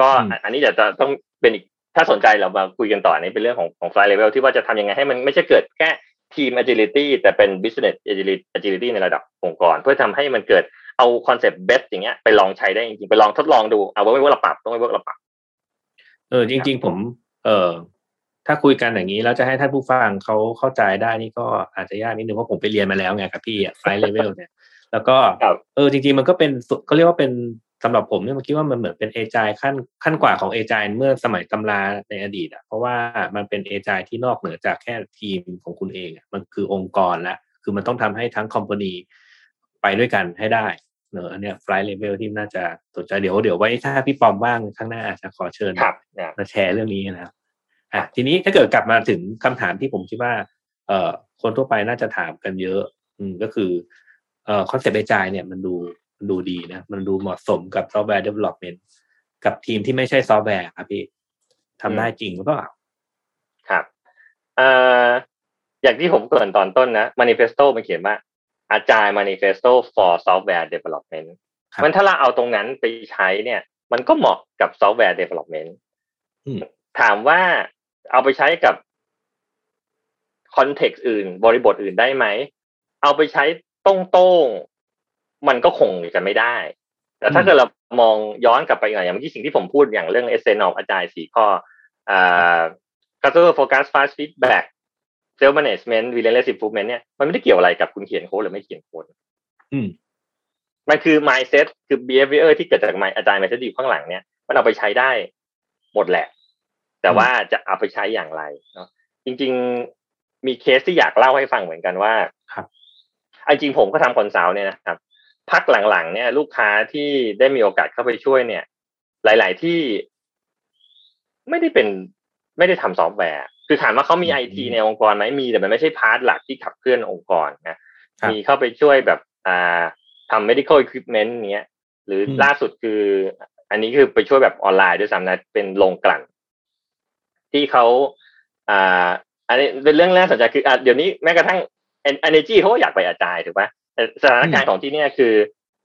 ก็อืมอันนี้จะต้องเป็นอีกถ้าสนใจเรามาคุยกันต่ออันนี้เป็นเรื่องของของ fly level ที่ว่าจะทำยังไงให้มันไม่ใช่เกิดแค่ ทีม agility แต่เป็น business agility agility ในระดับองค์กร เพื่อทำให้มันเกิดเอาคอนเซปต์ best อย่างเงี้ยไปลองใช้ได้จริงๆ ไปลองทดลองดูเอาว่าไม่ว่าเราปรับต้องไม่ว่าเราปรับเออจริง ๆ ผม เออถ้าคุยกันอย่างนี้แล้วจะให้ท่านผู้ฟังเขาเข้าใจได้นี่ก็อาจจะยากนิดนึงเพราะผมไปเรียนมาแล้วไงกับพี่อะไฟเลเวลเนี่ย แล้วก็ครับเออจริง ๆ มันก็เป็นสุเขาเรียกว่าเป็น สำหรับผมเนี่ยมันคิดว่ามันเหมือนเป็น Agile ขั้นขั้นกว่าของ Agile เมื่อสมัยตำราในอดีตอะเพราะว่ามันเป็น Agile ที่นอกเหนือจากแค่ทีมของคุณเองอะมันคือองค์กรละคือมันต้องทำให้ทั้ง company ไปด้วยกันให้ได้เนอะอันเนี้ยไฟเลเวลที่น่าจะสนใจเดี๋ยวเดี๋ยวไว้ถ้าพี่ปอมว่างข้างหน้าอาจจะขอเชิญครับนะมาแชร์เรื่องนี้นะครับอะทีนี้ถ้าเกิดกลับมาถึงคำถามที่ผมคิดว่า เอ่อคนทั่วไปน่าจะถามกันเยอะ อืมก็คือเอ่อ concept Agile เนี่ยมันดูมัน ดูดีนะ มันดูเหมาะสมกับซอฟต์แวร์ development กับทีมที่ไม่ใช่ซอฟต์แวร์ครับพี่ทำได้จริงหรือเปล่าครับเอ่ออย่างที่ผมเกรินตอนต้นนะ manifesto มันเขียนว่า Agile manifesto for software development ครับมันถ้าเราเอาตรงนั้นไปใช้เนี่ย มันก็เหมาะกับ software development อืมถามว่าเอาไปใช้กับคอนเท็กซ์อื่น บริบทอื่นได้ไหม เอาไปใช้ตรงๆ มันก็คงจะไม่ได้ แต่ถ้าอืมเกิดเรามองย้อนกลับไปอย่างเมื่อกี้สิ่งที่ผมพูดอย่างเรื่อง essence of agile สี่ข้ออ่า customer focus fast feedback self management relentless improvement เนี่ยมันไม่ได้เกี่ยวอะไรกับคุณเขียนโค้ดหรือไม่เขียนโค้ดอืมมันคือ mindset คือ behavior ที่เกิดจาก mind Agile mindset ที่อยู่ข้างหลังเนี่ยมันเอาไปใช้ได้หมดแหละ แต่ว่าจะเอาไปใช้อย่างไรเนาะจริง ๆมีเคสที่อยากเล่าให้ฟังเหมือนกันว่าครับเอาจริงผมก็ทำ consult เนี่ยนะครับ พักหลังๆเนี่ย ลูกค้าที่ได้มีโอกาสเข้าไปช่วยเนี่ย หลาย ๆ ที่ไม่ได้เป็นไม่ได้ทำซอฟต์แวร์ คือถามว่าเขามีไอทีในองค์กรไหมมีแต่มันไม่ใช่ part หลักที่ขับเคลื่อนองค์กรนะครับมีเข้าไปช่วยแบบอ่าทำ medical equipment เนี้ย หรืออมล่าสุดคือ อันนี้คือไปช่วยแบบออนไลน์ด้วยซ้ำนะเป็นโรงกลั่น ที่เขาอ่าอันนี้เป็นเรื่องน่าสนใจคืออะเดี๋ยวนี้แม้กระทั่ง energy เขาก็อยากไป Agile ถูกไหมแต่ สถานการณ์ของที่เนี่ยคือ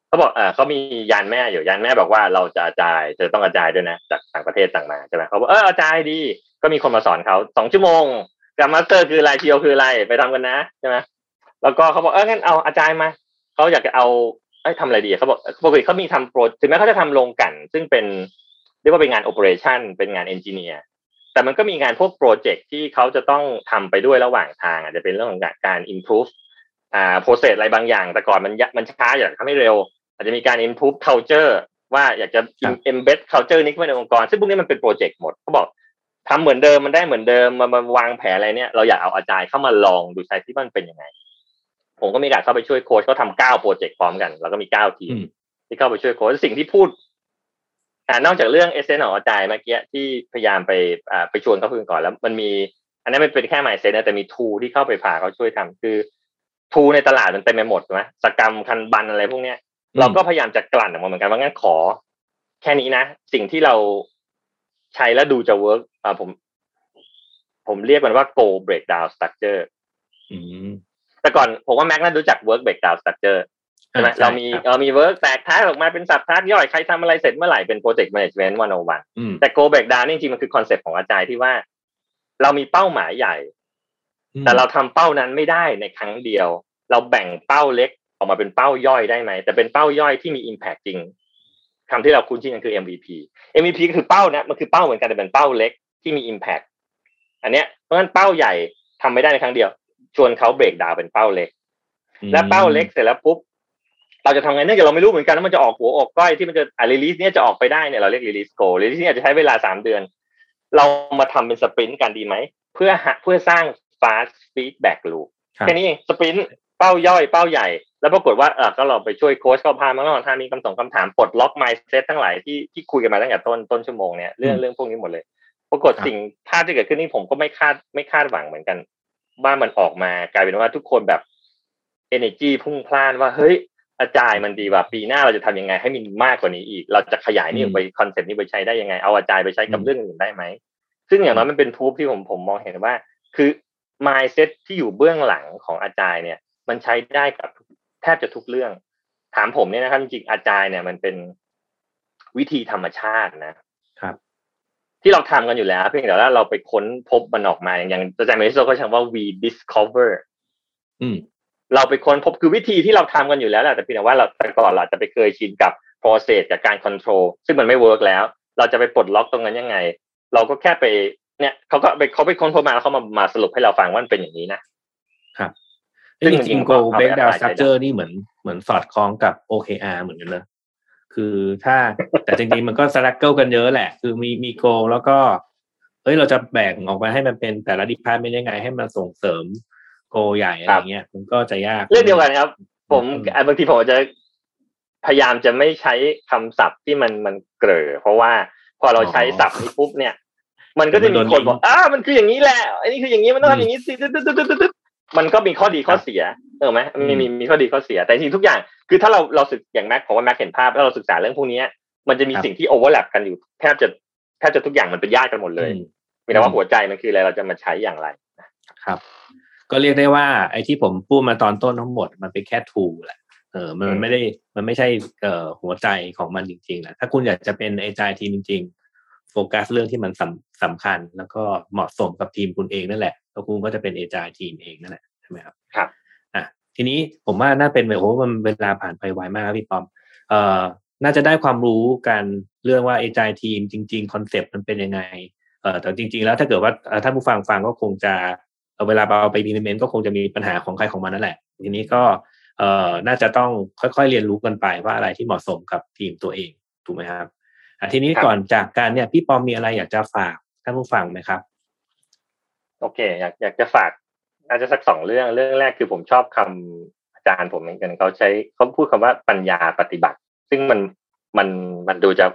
เขาบอกเออเขามียานแม่อยู่ยานแม่บอกว่าเราจะ Agile เธอต้อง Agile ด้วยนะจากต่างประเทศต่างมาใช่ไหมเขาบอกเออ Agile ดี ก็มีคนมาสอนเขาสองชั่วโมง Scrum Master คืออะไร PO คืออะไรไปทำกันนะใช่ไหมแล้วก็เขาบอกเอองั้นเอา Agile มาเขาอยากจะเอาเอ้ยทำอะไรดีเขาบอกปกติเขามีทำโปรถึงแม้เขาจะทำโรงกลั่น ซึ่งเป็นเรียกว่าเป็นงาน operation เป็นงาน engineer แต่มันก็มีงานพวก project ที่เขาจะต้องทำไปด้วยระหว่างทาง อาจจะเป็นเรื่องของการ improve อ่า process อะไรบางอย่าง แต่ก่อนมันยะมันช้าอยากทำให้เร็ว อาจจะมีการ improve culture ว่าอยากจะครับ embed culture นี้เข้าไปในองค์กร ซึ่งพวกนี้มันเป็นโปรเจกต์หมดเขาบอกทำเหมือนเดิมมันได้เหมือนเดิมมามาวางแผนอะไรเนี่ยเราอยากเอาอาจารย์เข้ามาลองดูใช้ที่มันเป็นยังไง ผมก็มีการเข้าไปช่วยโค้ชเขาทำเก้าโปรเจกต์พร้อมกัน แล้วก็มีเก้าทีมอืมที่เข้าไปช่วยโค้ชสิ่งที่พูดอ่านอกจากเรื่องเอเซนของอาจารย์เมื่อกี้ที่พยายามไปอ่าไปชวนเขาคุยกันก่อนแล้ว มันมี อันนั้นมันเป็นแค่ mindset นะแต่มี tool ที่เข้าไปพาเขาช่วยทำคือ tool ในตลาดมันเต็มไปหมดใช่ไหม Scrum Kanban อะไรพวกเนี้ย เราก็พยายามจะกลั่นออกมาเหมือนกันว่างั้นขอ แค่นี้นะ สิ่งที่เราใช้แล้วดูจะ work อ่าผม ผมเรียกมันว่า goal breakdown structure อืมแต่ก่อนผมว่าแม็กน่ารู้จัก work breakdown structure ใช่ไหมอ่าใช่เรามีครับเรามี work แตกท้ายออกมาเป็น subtask ย่อยใครทำอะไรเสร็จเมื่อไหร่เป็น project management วันวันอืมแต่ go breakdown นี่จริงๆมันคือ concept ของ Agile ที่ว่า เรามีเป้าหมายใหญ่ แต่เราทำเป้านั้นไม่ได้ในครั้งเดียว เราแบ่งเป้าเล็กออกมาเป็นเป้าย่อยได้ไหมแต่เป็นเป้าย่อยที่มี impact จริงคำที่เราคุ้นชินกันคือ MVP MVP ก็คือเป้านะมันคือเป้าเหมือนกันแต่เป็นเป้าเล็กที่มี impact อันเนี้ยเพราะฉะนั้นเป้าใหญ่ทำไม่ได้ในครั้งเดียว ชวนเขาเบรกดาวเป็นเป้าเล็ก และเป้าเล็กเสร็จแล้วปุ๊บเราจะทำไงเนื่องจากเราไม่รู้เหมือนกันว่ามันจะออกหัวออกก้อยที่มันจะอ่า release เนี้ยจะออกไปได้เนี่ยเราเรียก release goal release เนี่ยจะใช้เวลาสามเดือน เรามาทำเป็น sprint กันดีไหมเพื่อหาเพื่อสร้าง fast feedback loop ครับแค่นี้เอง sprint เป้าย่อยเป้าใหญ่ แล้วปรากฏว่าเออก็เราไปช่วยโค้ชเขาพามาแล้วทามีคำส่งคำถามปลดล็อก mindset ทั้งหลายที่ที่คุยกันมาตั้งแต่ต้นต้นชั่วโมงเนี่ยเรื่องอืมเรื่องพวกนี้หมดเลย ปรากฏสิ่งภาพที่เกิดขึ้นนี่ผมก็ไม่คาดไม่คาดหวังเหมือนกัน ว่ามันออกมากลายเป็นว่าทุกคนแบบ energy พุ่งพล่านว่าเฮ้ย Agile มันดีว่าปีหน้าเราจะทำยังไงให้มันมากกว่านี้อีก เราจะขยายนี่ไป concept นี้ไปใช้ได้ยังไง เอา Agile ไปใช้กับเรื่องอื่นได้ไหมซึ่งอย่างน้อยมันเป็น tool ที่ผมผมมองเห็นว่า คือ mindset ที่อยู่เบื้องหลังของอาจารย์เนี่ย มันใช้ได้กับแทบจะทุกเรื่อง ถามผมเนี่ยนะครับจริงๆ Agile เนี่ยมันเป็นวิธีธรรมชาตินะครับ ที่เราทำกันอยู่แล้ว เพียงแต่ว่าเราไปค้นพบมันออกมาอย่าง Agile Manifesto ก็ใช้ว่า we discover อืมเราไปค้นพบคือวิธีที่เราทำกันอยู่แล้วแหละแต่เพียงแต่ว่าเราแต่ก่อนเราจะไปเคยชินกับ process กับการ control ซึ่งมันไม่เวิร์กแล้ว เราจะไปปลดล็อกตรงนั้นยังไง เราก็แค่ไป เนี่ยเขาก็ไปเขาไปค้นพบมาแล้วเขามามาสรุปให้เราฟังว่ามันเป็นอย่างนี้นะจริงจริง goal break down structure นี่เหมือนเหมือนสอดคล้องกับ OKR เหมือนกันเลยคือถ้าแต่จริงๆมันก็ struggle กันเยอะแหละ คือมีมี go แล้วก็เฮ้ยเราจะแบ่งออกมาให้มันเป็นแต่ละ department ยังไง ให้มันส่งเสริม go ใหญ่อะไรเงี้ยมันก็จะยากเรื่องเดียวกันครับ ผมบางทีผมจะพยายามจะไม่ใช้คำศัพท์ที่มันมันเกลอเพราะว่าพอเราใช้ศัพท์นี้ปุ๊บเนี่ย มันก็จะมีคนบอกอ้ามันคืออย่างนี้แหละอันนี้คืออย่างนี้มันต้องทำอย่างนี้สิมันก็มีข้อดีข้อเสียเออไหมมีมีมีข้อดีข้อเสีย แต่จริงทุกอย่าง คือถ้าเราเราศึกอย่างแม็กผมว่าแม็กเห็นภาพแล้วเราศึกษาเรื่องพวกนี้มันจะมีสิ่งที่โอเวอร์แลปกันอยู่แทบจะแทบจะทุกอย่างมันเป็นญาติกันหมดเลยมีแต่ว่าหัวใจมันคืออะไรเราจะมาใช้อย่างไรครับ ก็เรียกได้ว่า ไอ้ที่ผมพูดมาตอนต้นทั้งหมดมันเป็นแค่ทูแหละเออมันไม่ได้มันไม่ใช่เอ่อหัวใจของมันจริงๆแหละถ้าคุณอยากจะเป็นไอ้ใจทีมจริง ๆ โฟกัสเรื่องที่มันสำสำคัญ แล้วก็เหมาะสมกับทีมคุณเองนั่นแหละแล้วคุณก็จะเป็นเอจายทีมเองนั่นแหละใช่ไหมครับครับอะทีนี้ผมว่าน่าเป็นแบบโอ้มันเวลาผ่านไปไวมากครับพี่ปอมเอ่อน่าจะได้ความรู้กันเรื่องว่าเอจายทีมจริง ๆ คอนเซปต์มันเป็นยังไงเอ่อแต่จริง ๆ แล้วถ้าเกิดว่าท่านผู้ฟังฟังก็คงจะเวลาเอาไป implement ก็คงจะมีปัญหาของใครของมันนั่นแหละ ทีนี้ก็เอ่อน่าจะต้องค่อยๆเรียนรู้กันไปว่าอะไรที่เหมาะสมกับทีมตัวเองถูกไหมครับ อะทีนี้ก่อนจากการเนี่ยพี่ปอมมีอะไรอยากจะฝากท่านผู้ฟังไหมครับ โอเค อยากอยากจะฝาก อาจจะสักสองเรื่องเรื่องแรกคือผมชอบคำอาจารย์ผมเหมือนกันเขาใช้เขาพูดคำว่าปัญญาปฏิบัติ ซึ่งมันมันมันดูจะ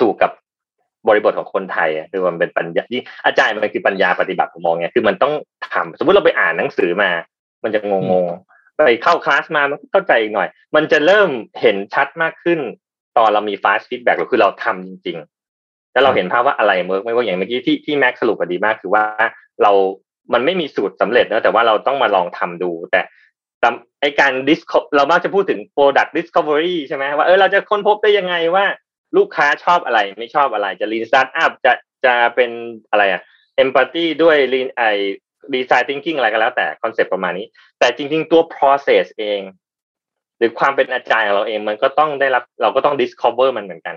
ถูกกับบริบทของคนไทยคือมันเป็นปัญญาที่อาจารย์มันคือปัญญาปฏิบัติผมมองไงคือมันต้องทำสมมติเราไปอ่านหนังสือมา มันจะงงๆไปเข้าคลาสมามันเข้าใจอีกหน่อย มันจะเริ่มเห็นชัดมากขึ้น ตอนเรามี fast feedback ก็คือเราทำจริง ๆ แล้วเราเห็นภาพว่าอะไรเมิร์กไม่ว่าอย่างเมื่อกี้ที่ที่แม็กสรุปดีมาก คือว่าเรา มันไม่มีสูตรสำเร็จนะแต่ว่าเราต้องมาลองทำดู แต่ไอการ dis เรามักจะพูดถึง product discovery ใช่ไหมว่าเออเราจะค้นพบได้ยังไงว่า ลูกค้าชอบอะไรไม่ชอบอะไรจะ lean startup จะจะเป็นอะไรอะ empathy ด้วย lean ไอ design thinking อะไรก็แล้วแต่ concept ประมาณนี้ แต่จริง ๆ ตัว process เอง หรือความเป็น Agile ของเราเองมันก็ต้องได้รับเราก็ต้อง discover มันเหมือนกัน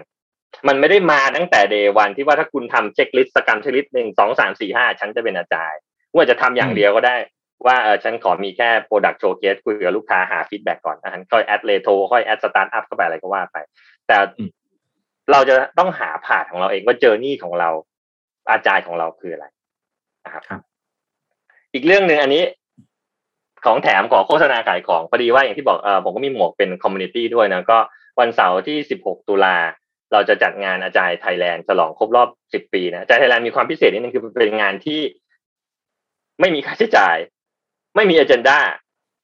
มันไม่ได้มาตั้งแต่ day วันที่ว่าถ้าคุณทำ checklist สกัน checklist หนึ่งสองสามสี่ห้าฉันจะเป็น Agileว่าจะทำอย่างเดียวก็ได้ ว่าเออฉันขอมีแค่ product showcase คุยกับลูกค้าหา feedback ก่อนนะค่อย add retro ค่อย add stand-up เข้าไปอะไรก็ว่าไป แต่เราจะต้องหา path ของเราเองว่า journey ของเรา Agile ของเราคืออะไรนะครับ อีกเรื่องหนึ่งอันนี้ ของแถมขอโฆษณาขายของพอดีว่าอย่างที่บอกเออผมก็มีหมวกเป็น community ด้วยนะก็วันเสาร์ที่ 16 ตุลาเราจะจัดงาน Agile Thailand ฉลองครบรอบ 10 ปีนะ Agile Thailand มีความพิเศษนิดนึงคือเป็นงานที่ ไม่มีค่าใช้จ่าย ไม่มี agenda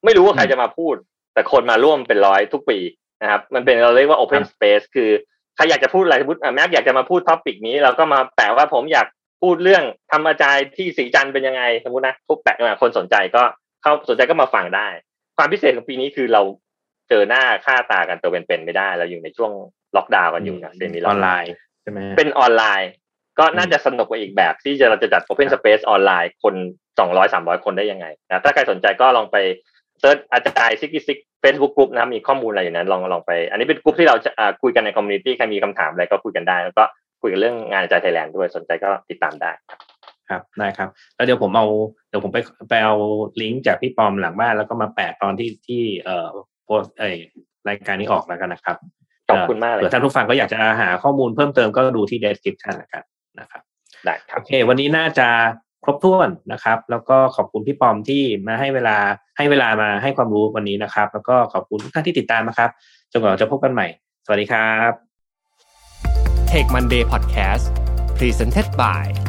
ไม่รู้ว่าใครจะมาพูด แต่คนมาร่วมเป็นร้อยทุกปีนะครับ มันเป็นเราเรียกว่า Open Space คือใครอยากจะพูดอะไรสมมติแม็กอยากจะมาพูด topic นี้เราก็มาแปะว่าผมอยากพูดเรื่องทำ Agile ที่สีจันเป็นยังไงสมมตินะปุ๊บแปะมาคนสนใจก็ เข้าสนใจก็มาฟังได้ ความพิเศษของปีนี้คือเราเจอหน้าค่าตากันตัวเป็นๆไม่ได้เราอยู่ในช่วงล็อกดาวน์กันอยู่นะ semi-online ใช่ไหมเป็นออนไลน์ ก็น่าจะสนุกกว่าอีกแบบ ที่จะเราจะจัด Open Space ออนไลน์คนสองร้อยสามร้อยคนได้ยังไงนะถ้าใครสนใจก็ลองไป search Agile66เฟซบุ๊กกลุ่มนะครับมีข้อมูลอะไรอยู่นั้นลองลองไป อันนี้เป็นกลุ่มที่เราจะคุยกันใน community ใครมีคำถามอะไรก็คุยกันได้ แล้วก็คุยกันเรื่องงาน Agile Thailand ด้วยสนใจก็ติดตามได้ ครับได้ครับแล้วเดี๋ยวผมเอาเดี๋ยวผมไปไปเอาลิงก์จากพี่ปอมหลังบ้านแล้วก็มาแปะตอนที่ที่เอ่อโพสเอ่รายการนี้ออกแล้วกันนะครับขอบคุณมากเลยเผื่อท่านผู้ฟังก็อยากจะหาข้อมูลเพิ่มเติมก็ดูที่ description นะครับนะครับได้ครับโอเค วันนี้น่าจะครบถ้วนนะครับ แล้วก็ขอบคุณพี่ปอมที่มาให้เวลาให้เวลามาให้ความรู้วันนี้นะครับ แล้วก็ขอบคุณทุกท่านที่ติดตามนะครับจนกว่าเราจะพบกันใหม่ สวัสดีครับ Tech Monday Podcast Presented by